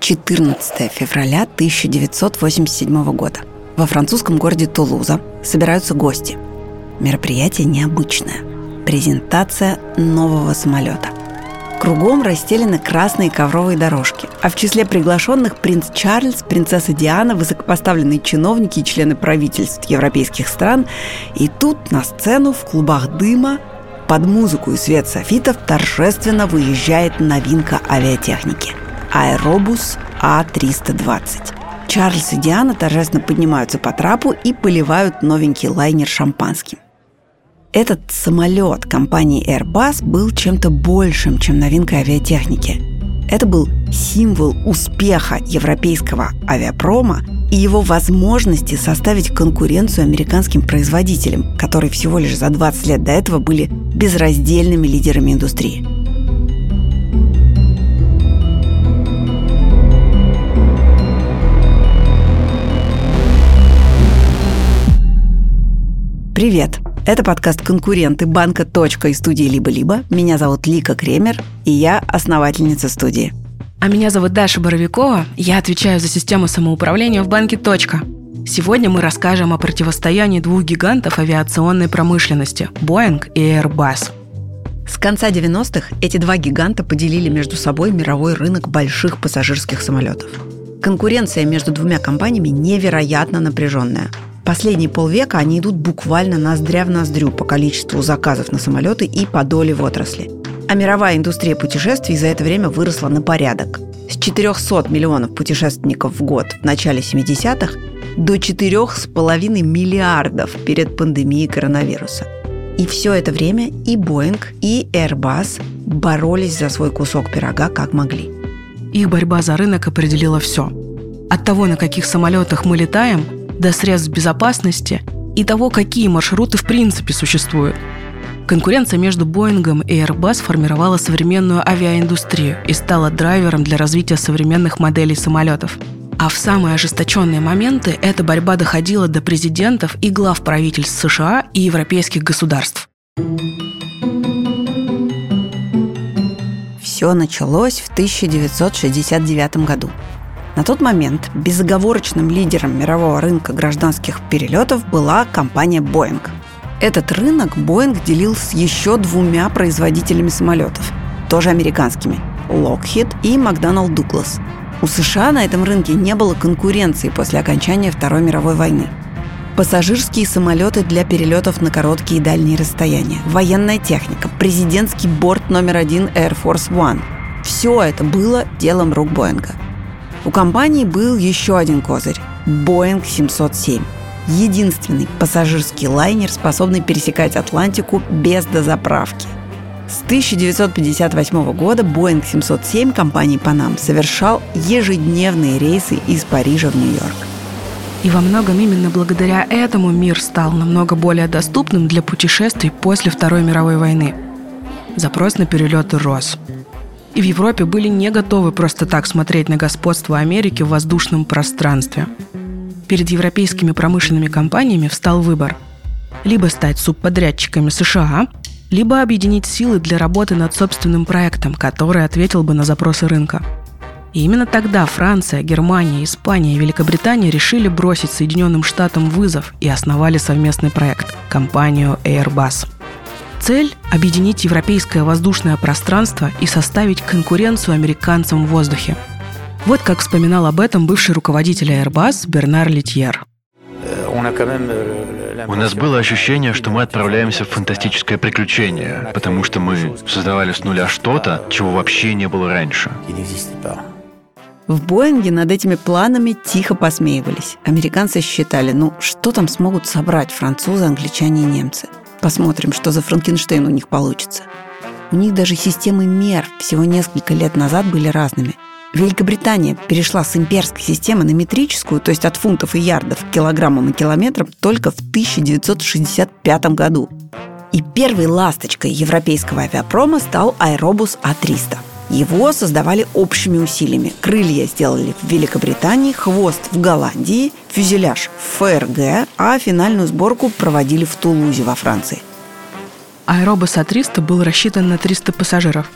14 февраля 1987 года. Во французском городе Тулуза собираются гости. Мероприятие необычное. Презентация нового самолета. Кругом расстелены красные ковровые дорожки, а в числе приглашенных принц Чарльз, принцесса Диана, высокопоставленные чиновники и члены правительств европейских стран. И тут на сцену в клубах дыма под музыку и свет софитов торжественно выезжает новинка авиатехники – аэробус А-320. Чарльз и Диана торжественно поднимаются по трапу и поливают новенький лайнер шампанским. Этот самолет компании Airbus был чем-то большим, чем новинка авиатехники. Это был символ успеха европейского авиапрома и его возможности составить конкуренцию американским производителям, которые всего лишь за 20 лет до этого были безраздельными лидерами индустрии. Привет! Это подкаст «Конкуренты» банка «Точка» и студии «Либо-либо». Меня зовут Лика Кремер, и я основательница студии. А меня зовут Даша Боровикова. Я отвечаю за систему самоуправления в банке «Точка». Сегодня мы расскажем о противостоянии двух гигантов авиационной промышленности – Boeing и Airbus. С конца 90-х эти два гиганта поделили между собой мировой рынок больших пассажирских самолетов. Конкуренция между двумя компаниями невероятно напряженная – Последние полвека они идут буквально ноздря в ноздрю по количеству заказов на самолеты и по доле в отрасли. А мировая индустрия путешествий за это время выросла на порядок. С 400 миллионов путешественников в год в начале 70-х до 4,5 миллиардов перед пандемией коронавируса. И все это время и Boeing, и Airbus боролись за свой кусок пирога как могли. Их борьба за рынок определила все. От того, на каких самолетах мы летаем, до средств безопасности и того, какие маршруты в принципе существуют. Конкуренция между Боингом и Airbus формировала современную авиаиндустрию и стала драйвером для развития современных моделей самолетов. А в самые ожесточенные моменты эта борьба доходила до президентов и глав правительств США и европейских государств. Все началось в 1969 году. На тот момент безоговорочным лидером мирового рынка гражданских перелетов была компания Boeing. Этот рынок Boeing делил с еще двумя производителями самолетов, тоже американскими – Lockheed и McDonnell Douglas. У США на этом рынке не было конкуренции после окончания Второй мировой войны. Пассажирские самолеты для перелетов на короткие и дальние расстояния, военная техника, президентский борт номер один Air Force One – все это было делом рук Боинга – у компании был еще один козырь – Boeing 707. Единственный пассажирский лайнер, способный пересекать Атлантику без дозаправки. С 1958 года Boeing 707 компании Panam совершал ежедневные рейсы из Парижа в Нью-Йорк. И во многом именно благодаря этому мир стал намного более доступным для путешествий после Второй мировой войны. Запрос на перелеты рос и в Европе были не готовы просто так смотреть на господство Америки в воздушном пространстве. Перед европейскими промышленными компаниями встал выбор – либо стать субподрядчиками США, либо объединить силы для работы над собственным проектом, который ответил бы на запросы рынка. И именно тогда Франция, Германия, Испания и Великобритания решили бросить Соединенным Штатам вызов и основали совместный проект – компанию Airbus – Цель – объединить европейское воздушное пространство и составить конкуренцию американцам в воздухе. Вот как вспоминал об этом бывший руководитель Airbus Бернар Литьер. У нас было ощущение, что мы отправляемся в фантастическое приключение, потому что мы создавали с нуля что-то, чего вообще не было раньше. В Боинге над этими планами тихо посмеивались. Американцы считали, ну что там смогут собрать французы, англичане и немцы – Посмотрим, что за Франкенштейн у них получится. У них даже системы мер всего несколько лет назад были разными. Великобритания перешла с имперской системы на метрическую, то есть от фунтов и ярдов к килограммам и километрам, только в 1965 году. И первой ласточкой европейского авиапрома стал аэробус А-300 – его создавали общими усилиями. Крылья сделали в Великобритании, хвост в Голландии, фюзеляж в ФРГ, а финальную сборку проводили в Тулузе во Франции. Аэробус А-300 был рассчитан на 300 пассажиров.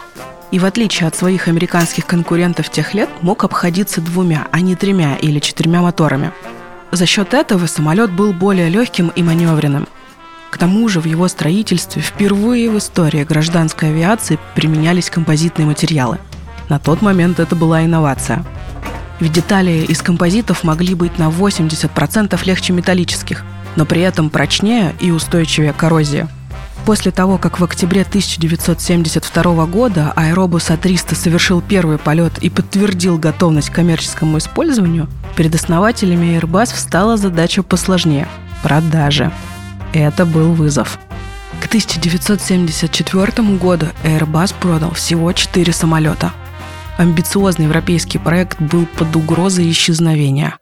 И в отличие от своих американских конкурентов тех лет, мог обходиться двумя, а не тремя или четырьмя моторами. За счет этого самолет был более легким и маневренным. К тому же в его строительстве впервые в истории гражданской авиации применялись композитные материалы. На тот момент это была инновация. Ведь детали из композитов могли быть на 80% легче металлических, но при этом прочнее и устойчивее к коррозии – После того, как в октябре 1972 года Аэробус А-300 совершил первый полет и подтвердил готовность к коммерческому использованию, перед основателями Airbus встала задача посложнее – продажи. Это был вызов. К 1974 году Airbus продал всего 4 самолета. Амбициозный европейский проект был под угрозой исчезновения.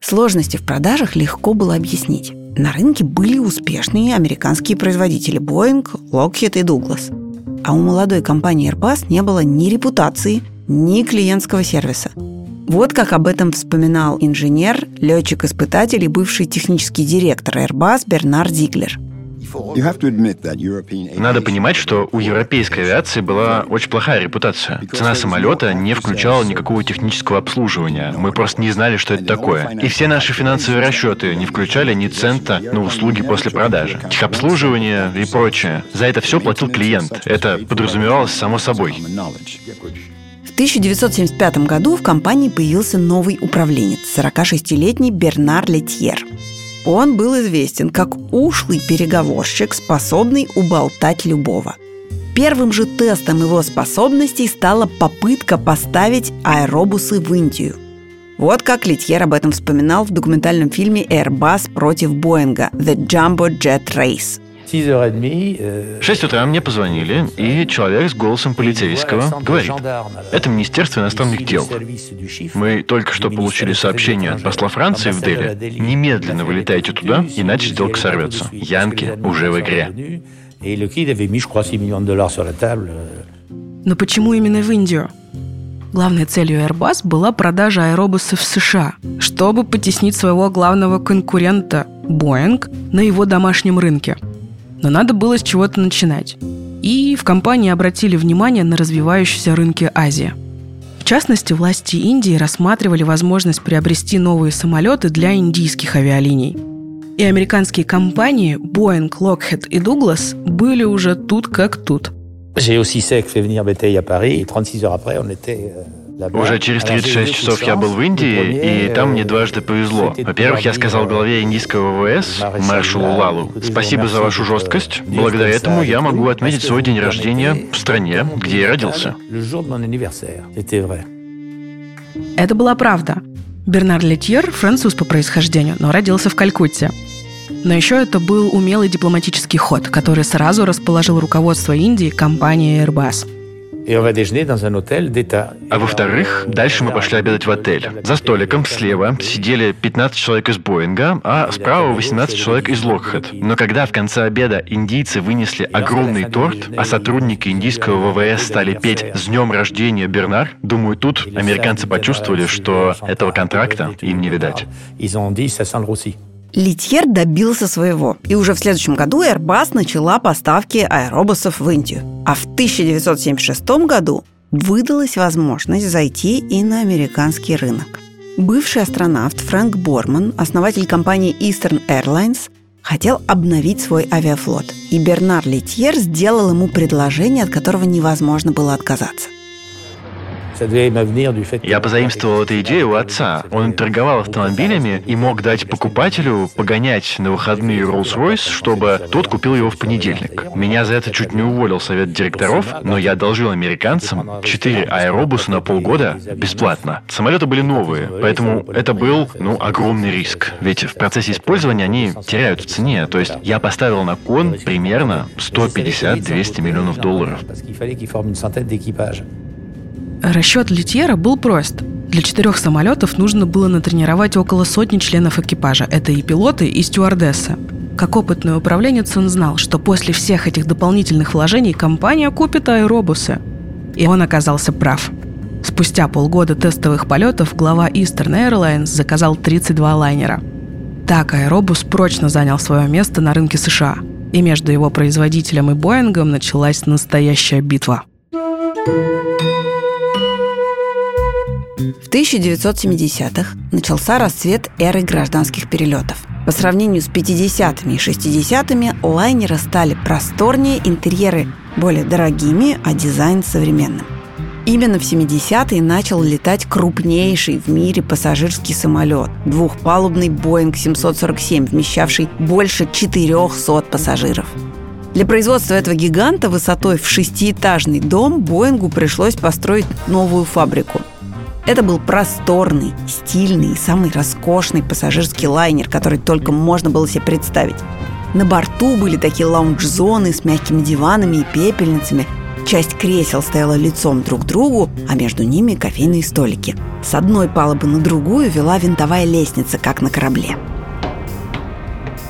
Сложности в продажах легко было объяснить. На рынке были успешные американские производители Boeing, Lockheed и Douglas. А у молодой компании Airbus не было ни репутации, ни клиентского сервиса. Вот как об этом вспоминал инженер, летчик-испытатель и бывший технический директор Airbus Бернард Зиглер – надо понимать, что у европейской авиации была очень плохая репутация. Цена самолета не включала никакого технического обслуживания. Мы просто не знали, что это такое. И все наши финансовые расчеты не включали ни цента на услуги после продажи. Техобслуживание и прочее. За это все платил клиент. Это подразумевалось само собой. В 1975 году в компании появился новый управленец, 46-летний Бернар Летьер – он был известен как ушлый переговорщик, способный уболтать любого. Первым же тестом его способностей стала попытка поставить аэробусы в Индию. Вот как Литьер об этом вспоминал в документальном фильме «Airbus против Боинга» «The Jumbo Jet Race», 6 6 утра мне позвонили, и человек с голосом полицейского говорит, это Министерство иностранных дел. Мы только что получили сообщение от посла Франции в Дели. Немедленно вылетайте туда, иначе сделка сорвется. Янки уже в игре. Но почему именно в Индию? Главной целью Airbus была продажа аэробусов в США, чтобы потеснить своего главного конкурента Boeing на его домашнем рынке – но надо было с чего-то начинать. И в компании обратили внимание на развивающиеся рынки Азии. В частности, власти Индии рассматривали возможность приобрести новые самолеты для индийских авиалиний. И американские компании Boeing, Lockheed и Douglas были уже тут как тут. J'ai aussi fait venir Bétail à Paris et 36 heures après, on était euh, уже через 36 часов я был в Индии, и там мне дважды повезло. Во-первых, я сказал главе индийского ВВС, маршалу Лалу, спасибо за вашу жесткость. Благодаря этому я могу отметить свой день рождения в стране, где я родился. Это была правда. Бернар Летьер – француз по происхождению, но родился в Калькутте. Но еще это был умелый дипломатический ход, который сразу расположил руководство Индии компанией Airbus – а во-вторых, дальше мы пошли обедать в отель. За столиком слева сидели 15 человек из Боинга, а справа 18 человек из Локхед. Но когда в конце обеда индийцы вынесли огромный торт, а сотрудники индийского ВВС стали петь «С днем рождения, Бернар», думаю, тут американцы почувствовали, что этого контракта им не видать. Литьер добился своего, и уже в следующем году Airbus начала поставки аэробусов в Индию. А в 1976 году выдалась возможность зайти и на американский рынок. Бывший астронавт Фрэнк Борман, основатель компании Eastern Airlines, хотел обновить свой авиафлот, и Бернар Литьер сделал ему предложение, от которого невозможно было отказаться. Я позаимствовал эту идею у отца. Он торговал автомобилями и мог дать покупателю погонять на выходные Rolls-Royce, чтобы тот купил его в понедельник. Меня за это чуть не уволил совет директоров, но я одолжил американцам четыре аэробуса на полгода бесплатно. Самолеты были новые, поэтому это был, ну, огромный риск. Ведь в процессе использования они теряют в цене. То есть я поставил на кон примерно 150-200 миллионов долларов. Расчет Литьера был прост. Для четырех самолетов нужно было натренировать около сотни членов экипажа. Это и пилоты, и стюардессы. Как опытный управленец он знал, что после всех этих дополнительных вложений компания купит аэробусы. И он оказался прав. Спустя полгода тестовых полетов глава Eastern Airlines заказал 32 лайнера. Так аэробус прочно занял свое место на рынке США. И между его производителем и Боингом началась настоящая битва – В 1970-х начался расцвет эры гражданских перелетов. По сравнению с 50-ми и 60-ми лайнеры стали просторнее, интерьеры более дорогими, а дизайн современным. Именно в 70-е начал летать крупнейший в мире пассажирский самолет – двухпалубный Boeing 747, вмещавший больше 400 пассажиров. Для производства этого гиганта высотой в шестиэтажный дом Боингу пришлось построить новую фабрику. Это был просторный, стильный и самый роскошный пассажирский лайнер, который только можно было себе представить. На борту были такие лаунж-зоны с мягкими диванами и пепельницами – Часть кресел стояла лицом друг к другу, а между ними кофейные столики. С одной палубы на другую вела винтовая лестница, как на корабле.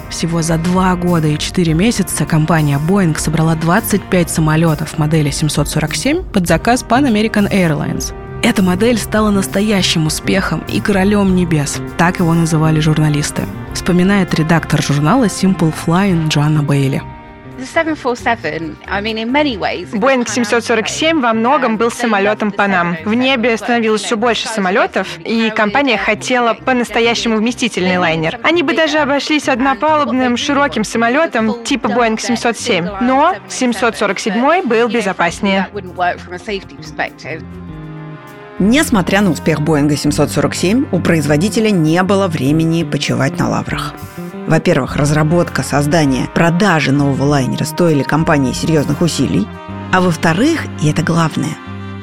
Всего за два года и четыре месяца компания Boeing собрала 25 самолетов модели 747 под заказ Pan American Airlines. Эта модель стала настоящим успехом и королем небес, так его называли журналисты, вспоминает редактор журнала Simple Flying Джоанна Бейли. Боинг 747 во многом был самолетом Панам. В небе становилось все больше самолетов, и компания хотела по-настоящему вместительный лайнер. Они бы даже обошлись однопалубным широким самолетом типа Боинг 707, но 747 был безопаснее. Несмотря на успех Боинга 747, у производителя не было времени почивать на лаврах. Во-первых, разработка, создание, продажи нового лайнера стоили компании серьезных усилий. А во-вторых, и это главное,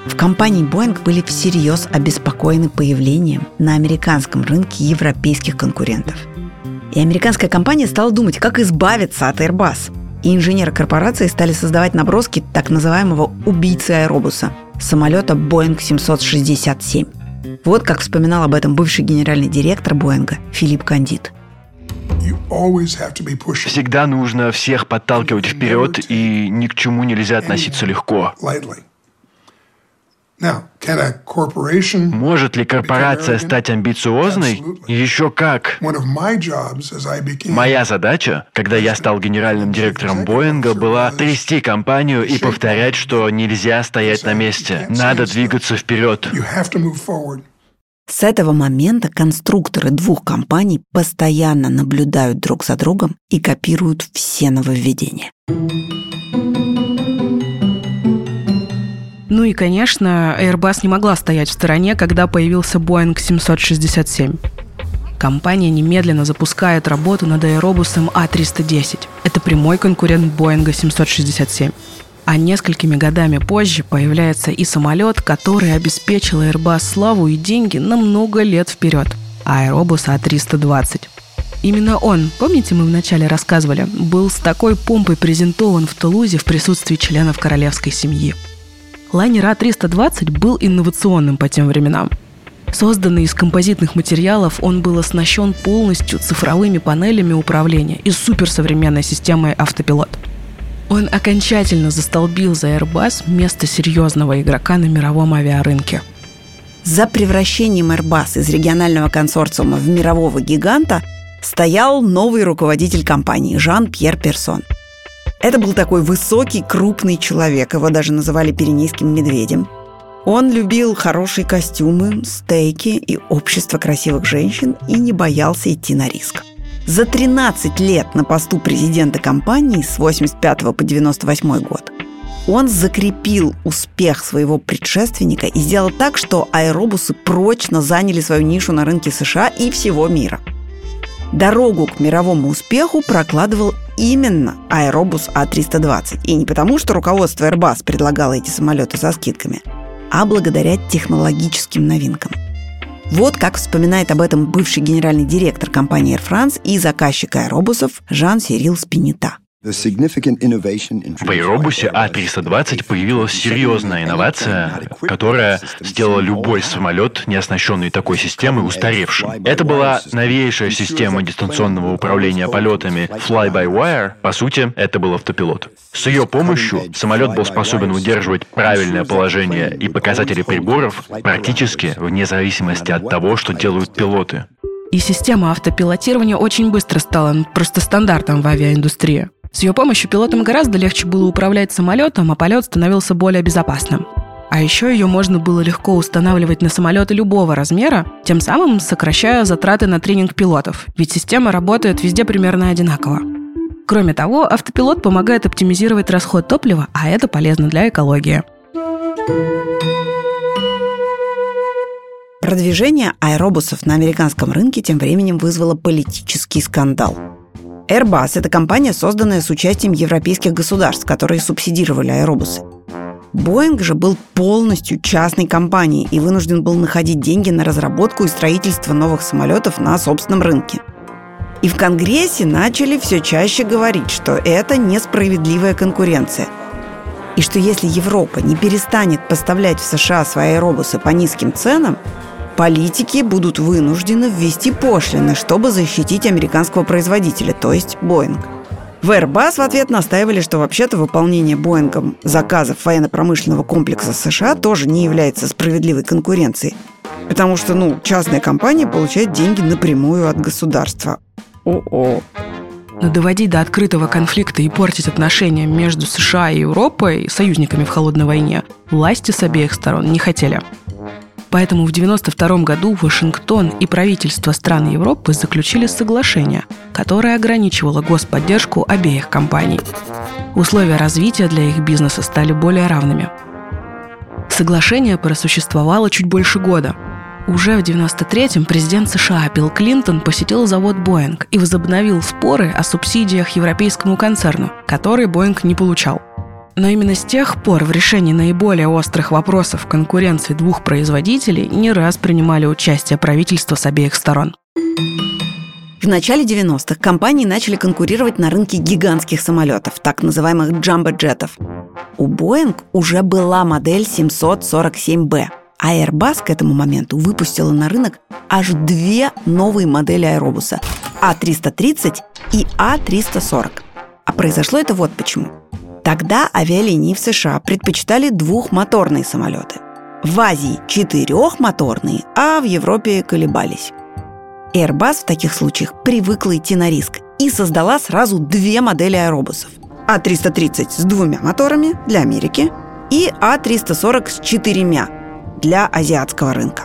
в компании Boeing были всерьез обеспокоены появлением на американском рынке европейских конкурентов. И американская компания стала думать, как избавиться от Airbus. И инженеры корпорации стали создавать наброски так называемого «убийцы аэробуса» – самолета Boeing 767. Вот как вспоминал об этом бывший генеральный директор Боинга Филипп Кандид – Всегда нужно всех подталкивать вперед, и ни к чему нельзя относиться легко. Может ли корпорация стать амбициозной? Еще как. Моя задача, когда я стал генеральным директором Боинга, была трясти компанию и повторять, что нельзя стоять на месте. Надо двигаться вперед. С этого момента конструкторы двух компаний постоянно наблюдают друг за другом и копируют все нововведения. Ну и, конечно, Airbus не могла стоять в стороне, когда появился Boeing 767. Компания немедленно запускает работу над аэробусом А310. Это прямой конкурент Boeing 767. А несколькими годами позже появляется и самолет, который обеспечил Airbus славу и деньги на много лет вперед – Аэробус А320. Именно он, помните, мы вначале рассказывали, был с такой помпой презентован в Тулузе в присутствии членов королевской семьи. Лайнер А320 был инновационным по тем временам. Созданный из композитных материалов, он был оснащен полностью цифровыми панелями управления и суперсовременной системой автопилот – он окончательно застолбил за Airbus место серьезного игрока на мировом авиарынке. За превращением Airbus из регионального консорциума в мирового гиганта стоял новый руководитель компании Жан-Пьер Персон. Это был такой высокий, крупный человек, его даже называли пиренейским медведем. Он любил хорошие костюмы, стейки и общество красивых женщин и не боялся идти на риск. За 13 лет на посту президента компании с 85 по 98 год он закрепил успех своего предшественника и сделал так, что аэробусы прочно заняли свою нишу на рынке США и всего мира. Дорогу к мировому успеху прокладывал именно аэробус А320. И не потому, что руководство Airbus предлагало эти самолеты со скидками, а благодаря технологическим новинкам – вот как вспоминает об этом бывший генеральный директор компании Air France и заказчик аэробусов Жан-Сирил Спинита. В Аэробусе А320 появилась серьезная инновация, которая сделала любой самолет, не оснащенный такой системой, устаревшим. Это была новейшая система дистанционного управления полетами Fly-by-Wire. По сути, это был автопилот. С ее помощью самолет был способен удерживать правильное положение и показатели приборов практически вне зависимости от того, что делают пилоты. И система автопилотирования очень быстро стала просто стандартом в авиаиндустрии. С ее помощью пилотам гораздо легче было управлять самолетом, а полет становился более безопасным. А еще ее можно было легко устанавливать на самолеты любого размера, тем самым сокращая затраты на тренинг пилотов, ведь система работает везде примерно одинаково. Кроме того, автопилот помогает оптимизировать расход топлива, а это полезно для экологии. Продвижение аэробусов на американском рынке тем временем вызвало политический скандал. Airbus – это компания, созданная с участием европейских государств, которые субсидировали аэробусы. Боинг же был полностью частной компанией и вынужден был находить деньги на разработку и строительство новых самолетов на собственном рынке. И в Конгрессе начали все чаще говорить, что это несправедливая конкуренция. И что если Европа не перестанет поставлять в США свои аэробусы по низким ценам, политики будут вынуждены ввести пошлины, чтобы защитить американского производителя, то есть Боинг. В Airbus в ответ настаивали, что вообще-то выполнение Боингом заказов военно-промышленного комплекса США тоже не является справедливой конкуренцией, потому что, ну, частная компания получает деньги напрямую от государства. О-о. Но доводить до открытого конфликта и портить отношения между США и Европой, союзниками в холодной войне, власти с обеих сторон не хотели. Поэтому в 1992 году Вашингтон и правительство стран Европы заключили соглашение, которое ограничивало господдержку обеих компаний. Условия развития для их бизнеса стали более равными. Соглашение просуществовало чуть больше года. Уже в 1993-м президент США Билл Клинтон посетил завод Боинг и возобновил споры о субсидиях европейскому концерну, которые Боинг не получал. Но именно с тех пор в решении наиболее острых вопросов конкуренции двух производителей не раз принимали участие правительства с обеих сторон. В начале 90-х компании начали конкурировать на рынке гигантских самолетов, так называемых джамбо-джетов. У Boeing уже была модель 747B, а Airbus к этому моменту выпустила на рынок аж две новые модели аэробуса – А330 и А340. А произошло это вот почему – Тогда авиалинии в США предпочитали двухмоторные самолеты. В Азии четырехмоторные, а в Европе колебались. Airbus в таких случаях привыкла идти на риск и создала сразу две модели аэробусов. А330 с двумя моторами для Америки и А340 с четырьмя для азиатского рынка.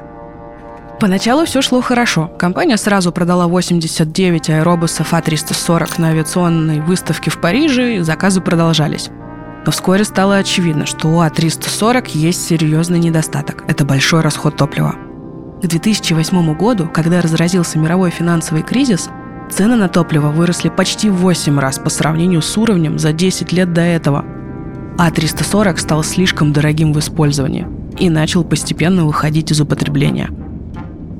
Поначалу все шло хорошо. Компания сразу продала 89 аэробусов А340 на авиационной выставке в Париже, и заказы продолжались. Но вскоре стало очевидно, что у А340 есть серьезный недостаток – это большой расход топлива. К 2008 году, когда разразился мировой финансовый кризис, цены на топливо выросли почти в 8 раз по сравнению с уровнем за 10 лет до этого. А340 стал слишком дорогим в использовании и начал постепенно выходить из употребления –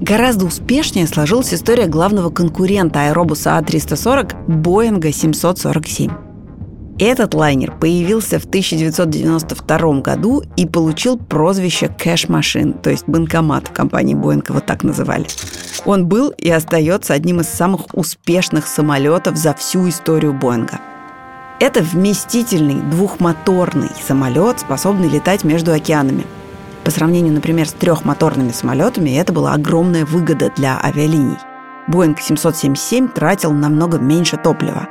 Гораздо успешнее сложилась история главного конкурента аэробуса А340 Боинга 747. Этот лайнер появился в 1992 году и получил прозвище «кэш-машин», то есть банкомат компании Боинг его так называли. Он был и остается одним из самых успешных самолетов за всю историю Боинга. Это вместительный двухмоторный самолет, способный летать между океанами – по сравнению, например, с трехмоторными самолетами, это была огромная выгода для авиалиний. Боинг 777 тратил намного меньше топлива.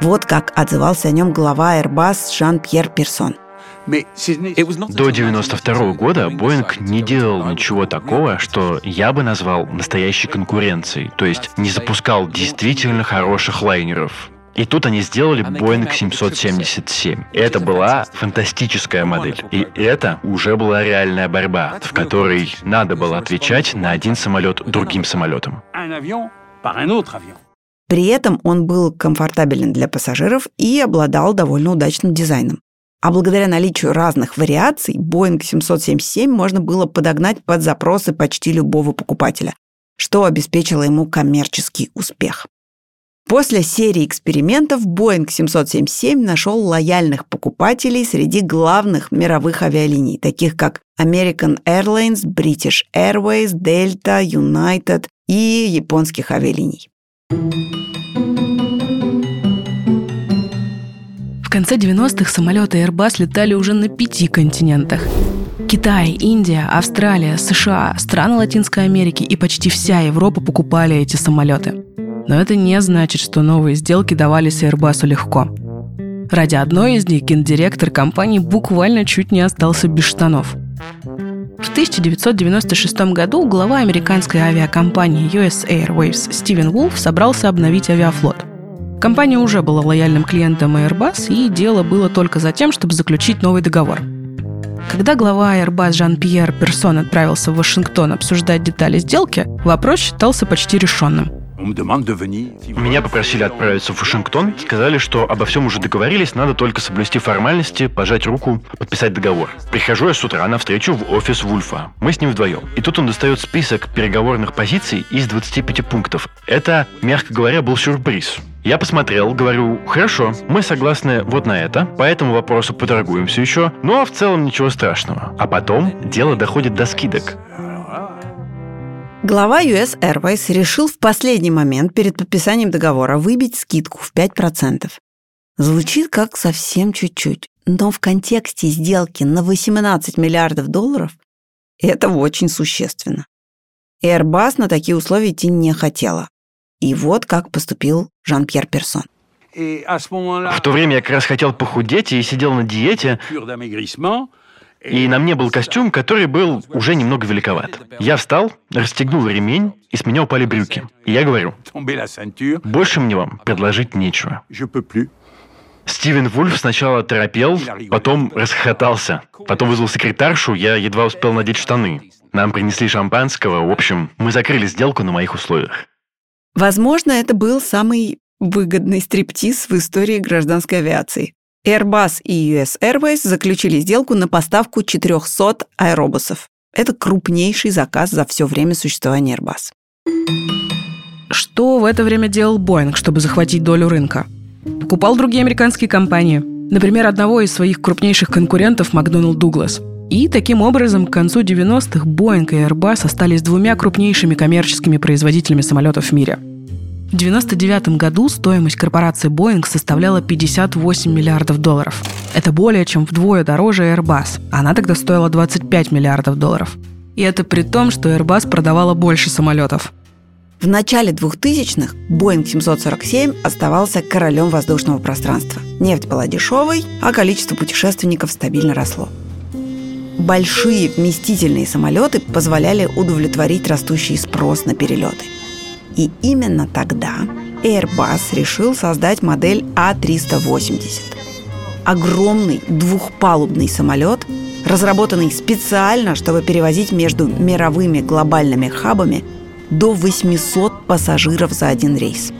Вот как отзывался о нем глава Airbus Жан-Пьер Персон. До 92 года Боинг не делал ничего такого, что я бы назвал настоящей конкуренцией, то есть не запускал действительно хороших лайнеров. И тут они сделали Boeing 777. Это была фантастическая модель. И это уже была реальная борьба, в которой надо было отвечать на один самолет другим самолетом. При этом он был комфортабелен для пассажиров и обладал довольно удачным дизайном. А благодаря наличию разных вариаций Boeing 777 можно было подогнать под запросы почти любого покупателя, что обеспечило ему коммерческий успех. После серии экспериментов Boeing 777 нашел лояльных покупателей среди главных мировых авиалиний, таких как American Airlines, British Airways, Delta, United и японских авиалиний. В конце 90-х самолеты Airbus летали уже на пяти континентах. Китай, Индия, Австралия, США, страны Латинской Америки и почти вся Европа покупали эти самолеты. Но это не значит, что новые сделки давались Airbus легко. Ради одной из них гендиректор компании буквально чуть не остался без штанов – В 1996 году глава американской авиакомпании US Airways Стивен Вулф собрался обновить авиафлот. Компания уже была лояльным клиентом Airbus, и дело было только за тем, чтобы заключить новый договор. Когда глава Airbus Жан-Пьер Персон отправился в Вашингтон обсуждать детали сделки, вопрос считался почти решенным – меня попросили отправиться в Вашингтон, сказали, что обо всем уже договорились, надо только соблюсти формальности, пожать руку, подписать договор. Прихожу я с утра на встречу в офис Вульфа. Мы с ним вдвоем. И тут он достает список переговорных позиций из 25 пунктов. Это, мягко говоря, был сюрприз. Я посмотрел, говорю, хорошо, мы согласны вот на это, по этому вопросу поторгуемся еще, ну а в целом ничего страшного. А потом дело доходит до скидок. Глава US Airways решил в последний момент перед подписанием договора выбить скидку в 5%. Звучит как совсем чуть-чуть, но в контексте сделки на 18 миллиардов долларов это очень существенно. Airbus на такие условия идти не хотела. И вот как поступил Жан-Пьер Персон. В то время я как раз хотел похудеть и сидел на диете. И на мне был костюм, который был уже немного великоват. Я встал, расстегнул ремень, и с меня упали брюки. И я говорю, больше мне вам предложить нечего. Стивен Вульф сначала торопел, потом расхохотался. Потом вызвал секретаршу, я едва успел надеть штаны. Нам принесли шампанского, в общем, мы закрыли сделку на моих условиях. Возможно, это был самый выгодный стриптиз в истории гражданской авиации. Airbus и US Airways заключили сделку на поставку 400 аэробусов. Это крупнейший заказ за все время существования Airbus. Что в это время делал Boeing, чтобы захватить долю рынка? Покупал другие американские компании. Например, одного из своих крупнейших конкурентов McDonnell Douglas. И таким образом к концу 90-х Boeing и Airbus остались двумя крупнейшими коммерческими производителями самолетов в мире – в 1999 году стоимость корпорации Boeing составляла 58 миллиардов долларов. Это более чем вдвое дороже Airbus. Она тогда стоила 25 миллиардов долларов. И это при том, что Airbus продавала больше самолетов. В начале 2000-х Boeing 747 оставался королем воздушного пространства. Нефть была дешевой, а количество путешественников стабильно росло. Большие вместительные самолеты позволяли удовлетворить растущий спрос на перелеты – и именно тогда Airbus решил создать модель А380. Огромный двухпалубный самолет, разработанный специально, чтобы перевозить между мировыми глобальными хабами до 800 пассажиров за один рейс.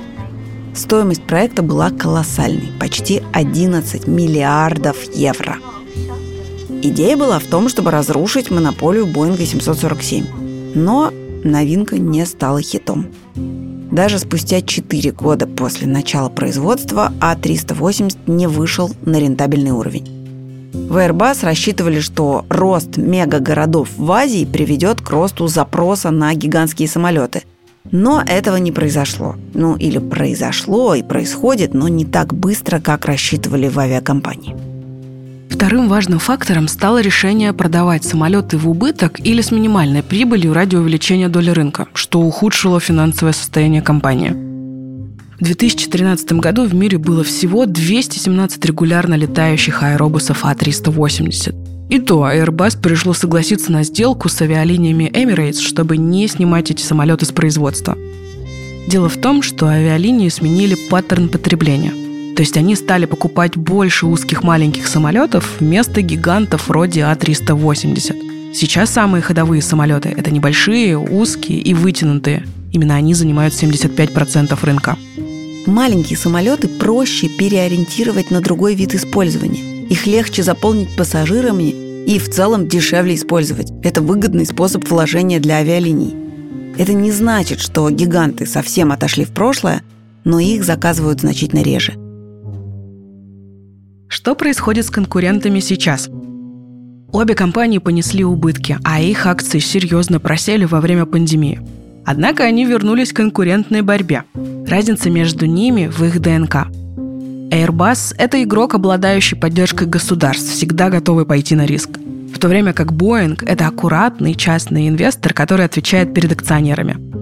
Стоимость проекта была колоссальной – почти 11 миллиардов евро. Идея была в том, чтобы разрушить монополию Боинга 747. Но новинка не стала хитом. Даже спустя 4 года после начала производства А380 не вышел на рентабельный уровень. В Airbus рассчитывали, что рост мегагородов в Азии приведет к росту запроса на гигантские самолеты. Но этого не произошло. Ну или произошло и происходит, но не так быстро, как рассчитывали в авиакомпании. Вторым важным фактором стало решение продавать самолеты в убыток или с минимальной прибылью ради увеличения доли рынка, что ухудшило финансовое состояние компании. В 2013 году в мире было всего 217 регулярно летающих аэробусов А380. И то Airbus пришло согласиться на сделку с авиалиниями Emirates, чтобы не снимать эти самолеты с производства. Дело в том, что авиалинии сменили паттерн потребления – то есть они стали покупать больше узких маленьких самолетов вместо гигантов вроде А380. Сейчас самые ходовые самолеты – это небольшие, узкие и вытянутые. Именно они занимают 75% рынка. Маленькие самолеты проще переориентировать на другой вид использования. Их легче заполнить пассажирами и в целом дешевле использовать. Это выгодный способ вложения для авиалиний. Это не значит, что гиганты совсем отошли в прошлое, но их заказывают значительно реже. Что происходит с конкурентами сейчас? Обе компании понесли убытки, а их акции серьезно просели во время пандемии. Однако они вернулись к конкурентной борьбе. Разница между ними в их ДНК. Airbus – это игрок, обладающий поддержкой государств, всегда готовый пойти на риск. В то время как Boeing – это аккуратный частный инвестор, который отвечает перед акционерами –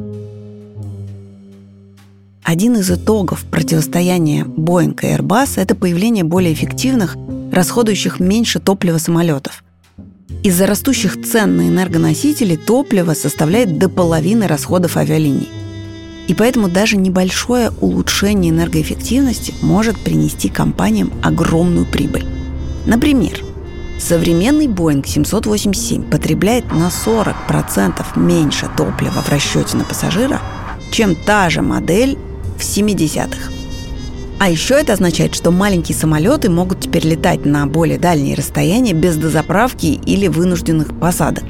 один из итогов противостояния Boeing и Airbus – это появление более эффективных, расходующих меньше топлива самолетов. Из-за растущих цен на энергоносители топливо составляет до половины расходов авиалиний. И поэтому даже небольшое улучшение энергоэффективности может принести компаниям огромную прибыль. Например, современный Boeing 787 потребляет на 40% меньше топлива в расчете на пассажира, чем та же модель в 70-х. А еще это означает, что маленькие самолеты могут теперь летать на более дальние расстояния без дозаправки или вынужденных посадок.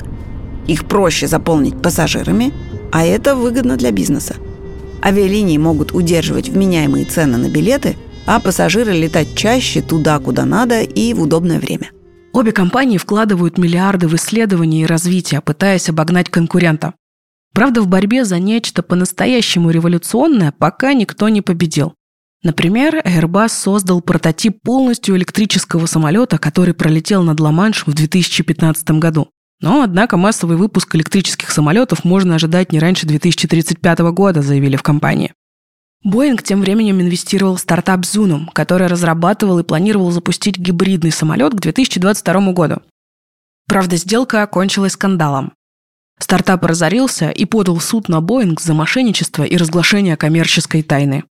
Их проще заполнить пассажирами, а это выгодно для бизнеса. Авиалинии могут удерживать вменяемые цены на билеты, а пассажиры летать чаще туда, куда надо и в удобное время. Обе компании вкладывают миллиарды в исследования и развитие, пытаясь обогнать конкурента. Правда, в борьбе за нечто по-настоящему революционное пока никто не победил. Например, Airbus создал прототип полностью электрического самолета, который пролетел над Ла-Маншем в 2015 году. Но, однако, массовый выпуск электрических самолетов можно ожидать не раньше 2035 года, заявили в компании. Боинг тем временем инвестировал в стартап Zunum, который разрабатывал и планировал запустить гибридный самолет к 2022 году. Правда, сделка окончилась скандалом. Стартап разорился и подал в суд на Боинг за мошенничество и разглашение коммерческой тайны.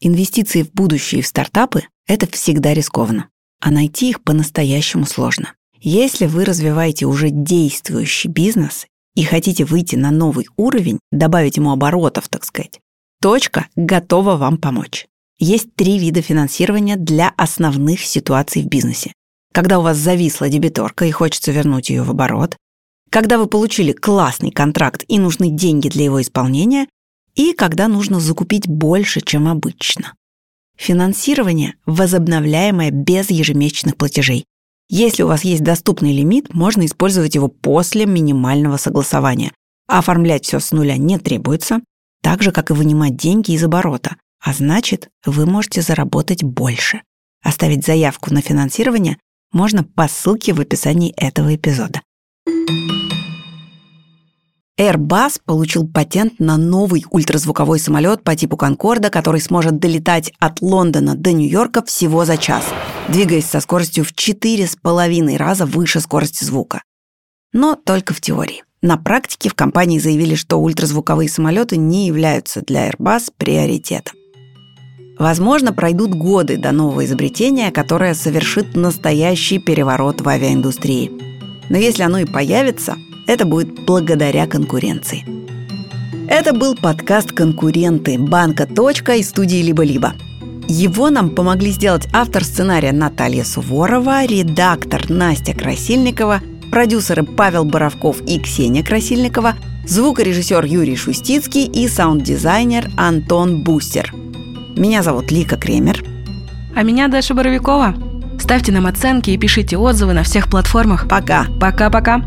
Инвестиции в будущее и в стартапы – это всегда рискованно, а найти их по-настоящему сложно. Если вы развиваете уже действующий бизнес и хотите выйти на новый уровень, добавить ему оборотов, так сказать, точка готова вам помочь. Есть три вида финансирования для основных ситуаций в бизнесе. Когда у вас зависла дебиторка и хочется вернуть ее в оборот, когда вы получили классный контракт и нужны деньги для его исполнения, и когда нужно закупить больше, чем обычно. Финансирование возобновляемое без ежемесячных платежей. Если у вас есть доступный лимит, можно использовать его после минимального согласования. оформлять все с нуля не требуется, так же, как и вынимать деньги из оборота. А значит, вы можете заработать больше. Оставить заявку на финансирование можно по ссылке в описании этого эпизода. Airbus получил патент на новый ультразвуковой самолет по типу Конкорда, который сможет долетать от Лондона до Нью-Йорка всего за час, двигаясь со скоростью в 4,5 раза выше скорости звука. Но только в теории. На практике в компании заявили, что ультразвуковые самолеты не являются для Airbus приоритетом. Возможно, пройдут годы до нового изобретения, которое совершит настоящий переворот в авиаиндустрии. Но если оно и появится – это будет благодаря конкуренции. Это был подкаст «Конкуренты» банка «Точка» и студии «Либо-либо». Его нам помогли сделать автор сценария Наталья Суворова, редактор Настя Красильникова, продюсеры Павел Боровков и Ксения Красильникова, звукорежиссер Юрий Шустицкий и саунд-дизайнер Антон Бустер. Меня зовут Лика Кремер. А меня Даша Боровикова. Ставьте нам оценки и пишите отзывы на всех платформах. Пока. Пока-пока.